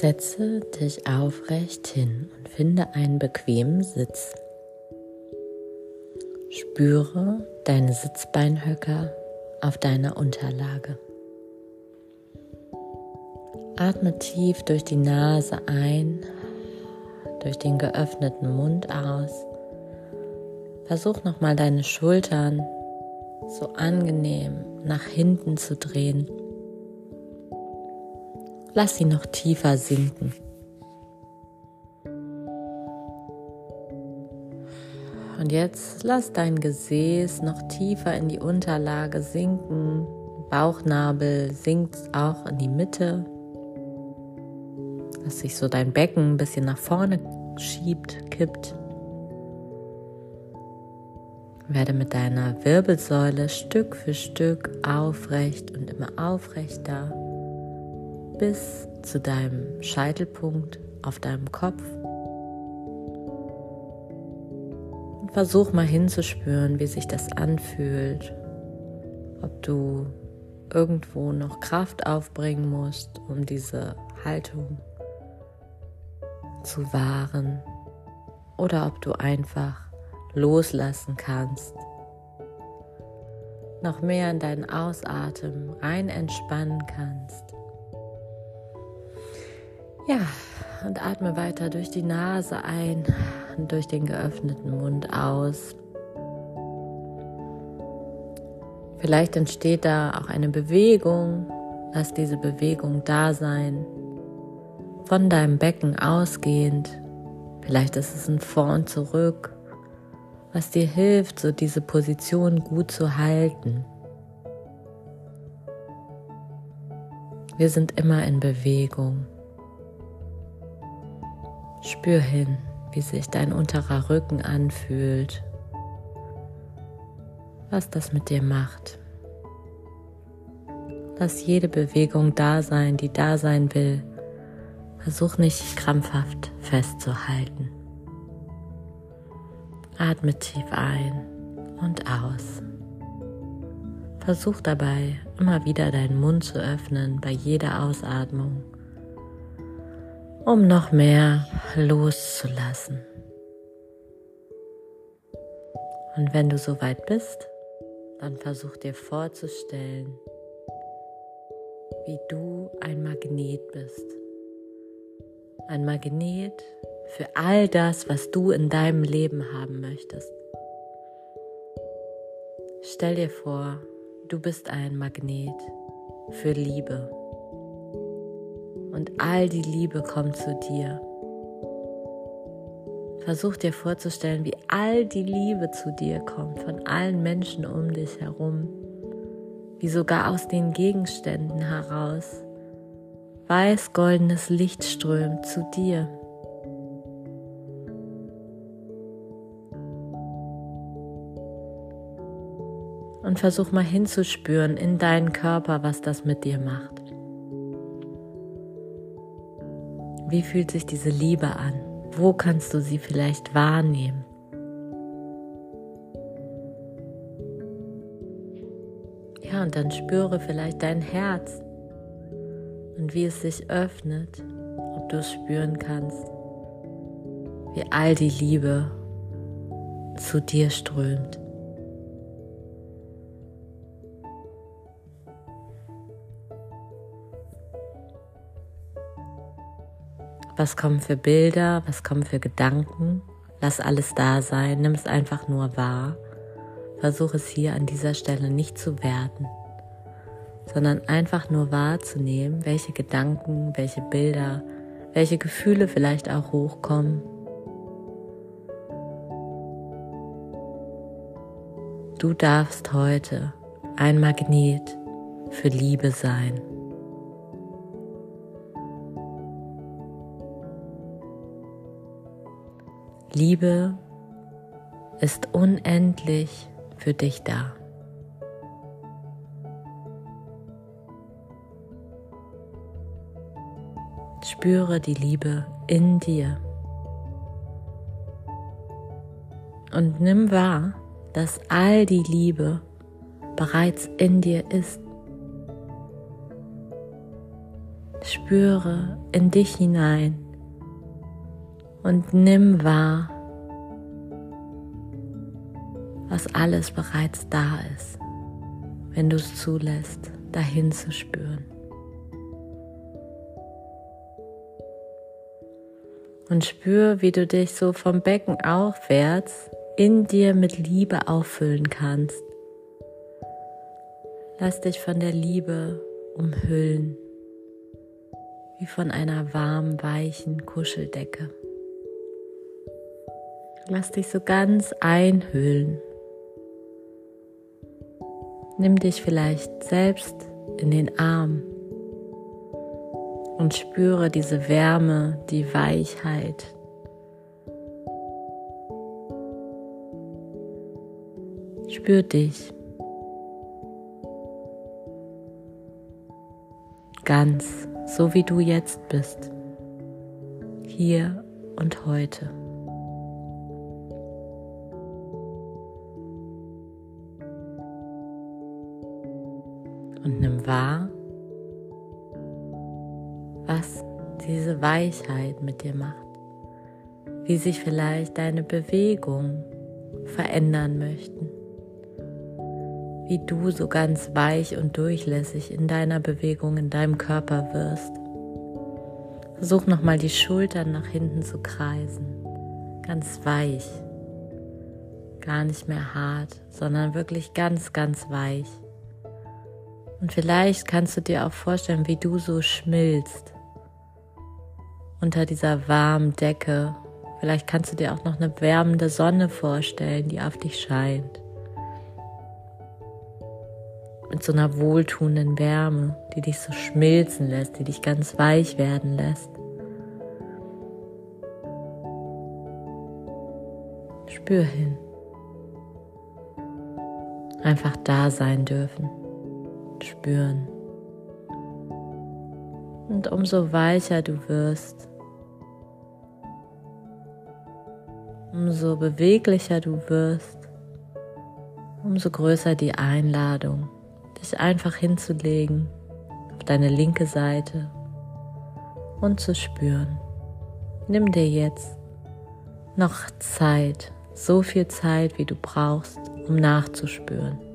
Setze dich aufrecht hin und finde einen bequemen Sitz. Spüre deine Sitzbeinhöcker auf deiner Unterlage. Atme tief durch die Nase ein, durch den geöffneten Mund aus. Versuch nochmal deine Schultern so angenehm nach hinten zu drehen. Lass sie noch tiefer sinken. Und jetzt lass dein Gesäß noch tiefer in die Unterlage sinken. Bauchnabel sinkt auch in die Mitte. Dass sich so dein Becken ein bisschen nach vorne schiebt, kippt. Werde mit deiner Wirbelsäule Stück für Stück aufrecht und immer aufrechter bis zu deinem Scheitelpunkt auf deinem Kopf. Und versuch mal hinzuspüren, wie sich das anfühlt, ob du irgendwo noch Kraft aufbringen musst, um diese Haltung zu wahren, oder ob du einfach loslassen kannst. Noch mehr in deinen Ausatmen rein entspannen kannst. Ja, und atme weiter durch die Nase ein und durch den geöffneten Mund aus. Vielleicht entsteht da auch eine Bewegung. Lass diese Bewegung da sein. Von deinem Becken ausgehend. Vielleicht ist es ein Vor und Zurück was dir hilft, so diese Position gut zu halten. Wir sind immer in Bewegung. Spür hin, wie sich dein unterer Rücken anfühlt, was das mit dir macht. Lass jede Bewegung da sein, die da sein will. Versuch nicht krampfhaft festzuhalten. Atme tief ein und aus. Versuch dabei immer wieder deinen Mund zu öffnen bei jeder Ausatmung, um noch mehr loszulassen. Und wenn du soweit bist, dann versuch dir vorzustellen, wie du ein Magnet bist. Ein Magnet für all das, was du in deinem Leben haben möchtest. Stell dir vor, du bist ein Magnet für Liebe. Und all die Liebe kommt zu dir. Versuch dir vorzustellen, wie all die Liebe zu dir kommt, von allen Menschen um dich herum, wie sogar aus den Gegenständen heraus weiß-goldenes Licht strömt zu dir. und versuch mal hinzuspüren in deinen Körper, was das mit dir macht. Wie fühlt sich diese Liebe an? Wo kannst du sie vielleicht wahrnehmen? Ja, und dann spüre vielleicht dein Herz und wie es sich öffnet, ob du es spüren kannst, wie all die Liebe zu dir strömt. Was kommen für Bilder, was kommen für Gedanken? Lass alles da sein, nimm es einfach nur wahr. Versuch es hier an dieser Stelle nicht zu werten, sondern einfach nur wahrzunehmen, welche Gedanken, welche Bilder, welche Gefühle vielleicht auch hochkommen. Du darfst heute ein Magnet für Liebe sein. Liebe ist unendlich für dich da. Spüre die Liebe in dir und nimm wahr, dass all die Liebe bereits in dir ist. Spüre in dich hinein und nimm wahr, was alles bereits da ist, wenn du es zulässt, dahin zu spüren. Und spür, wie du dich so vom Becken aufwärts in dir mit Liebe auffüllen kannst. Lass dich von der Liebe umhüllen, wie von einer warmen, weichen Kuscheldecke. Lass dich so ganz einhüllen. Nimm dich vielleicht selbst in den Arm und spüre diese Wärme, die Weichheit. Spür dich ganz so, wie du jetzt bist, hier und heute. Und nimm wahr, was diese Weichheit mit dir macht, wie sich vielleicht deine Bewegungen verändern möchten, wie du so ganz weich und durchlässig in deiner Bewegung, in deinem Körper wirst. Versuch nochmal die Schultern nach hinten zu kreisen, ganz weich, gar nicht mehr hart, sondern wirklich ganz, ganz weich. Und vielleicht kannst du dir auch vorstellen, wie du so schmilzt unter dieser warmen Decke. Vielleicht kannst du dir auch noch eine wärmende Sonne vorstellen, die auf dich scheint. Mit so einer wohltuenden Wärme, die dich so schmilzen lässt, die dich ganz weich werden lässt. Spür hin. Einfach da sein dürfen. Spüren. Und umso weicher du wirst, umso beweglicher du wirst, umso größer die Einladung, dich einfach hinzulegen auf deine linke Seite und zu spüren. Nimm dir jetzt noch Zeit, so viel Zeit, wie du brauchst, um nachzuspüren.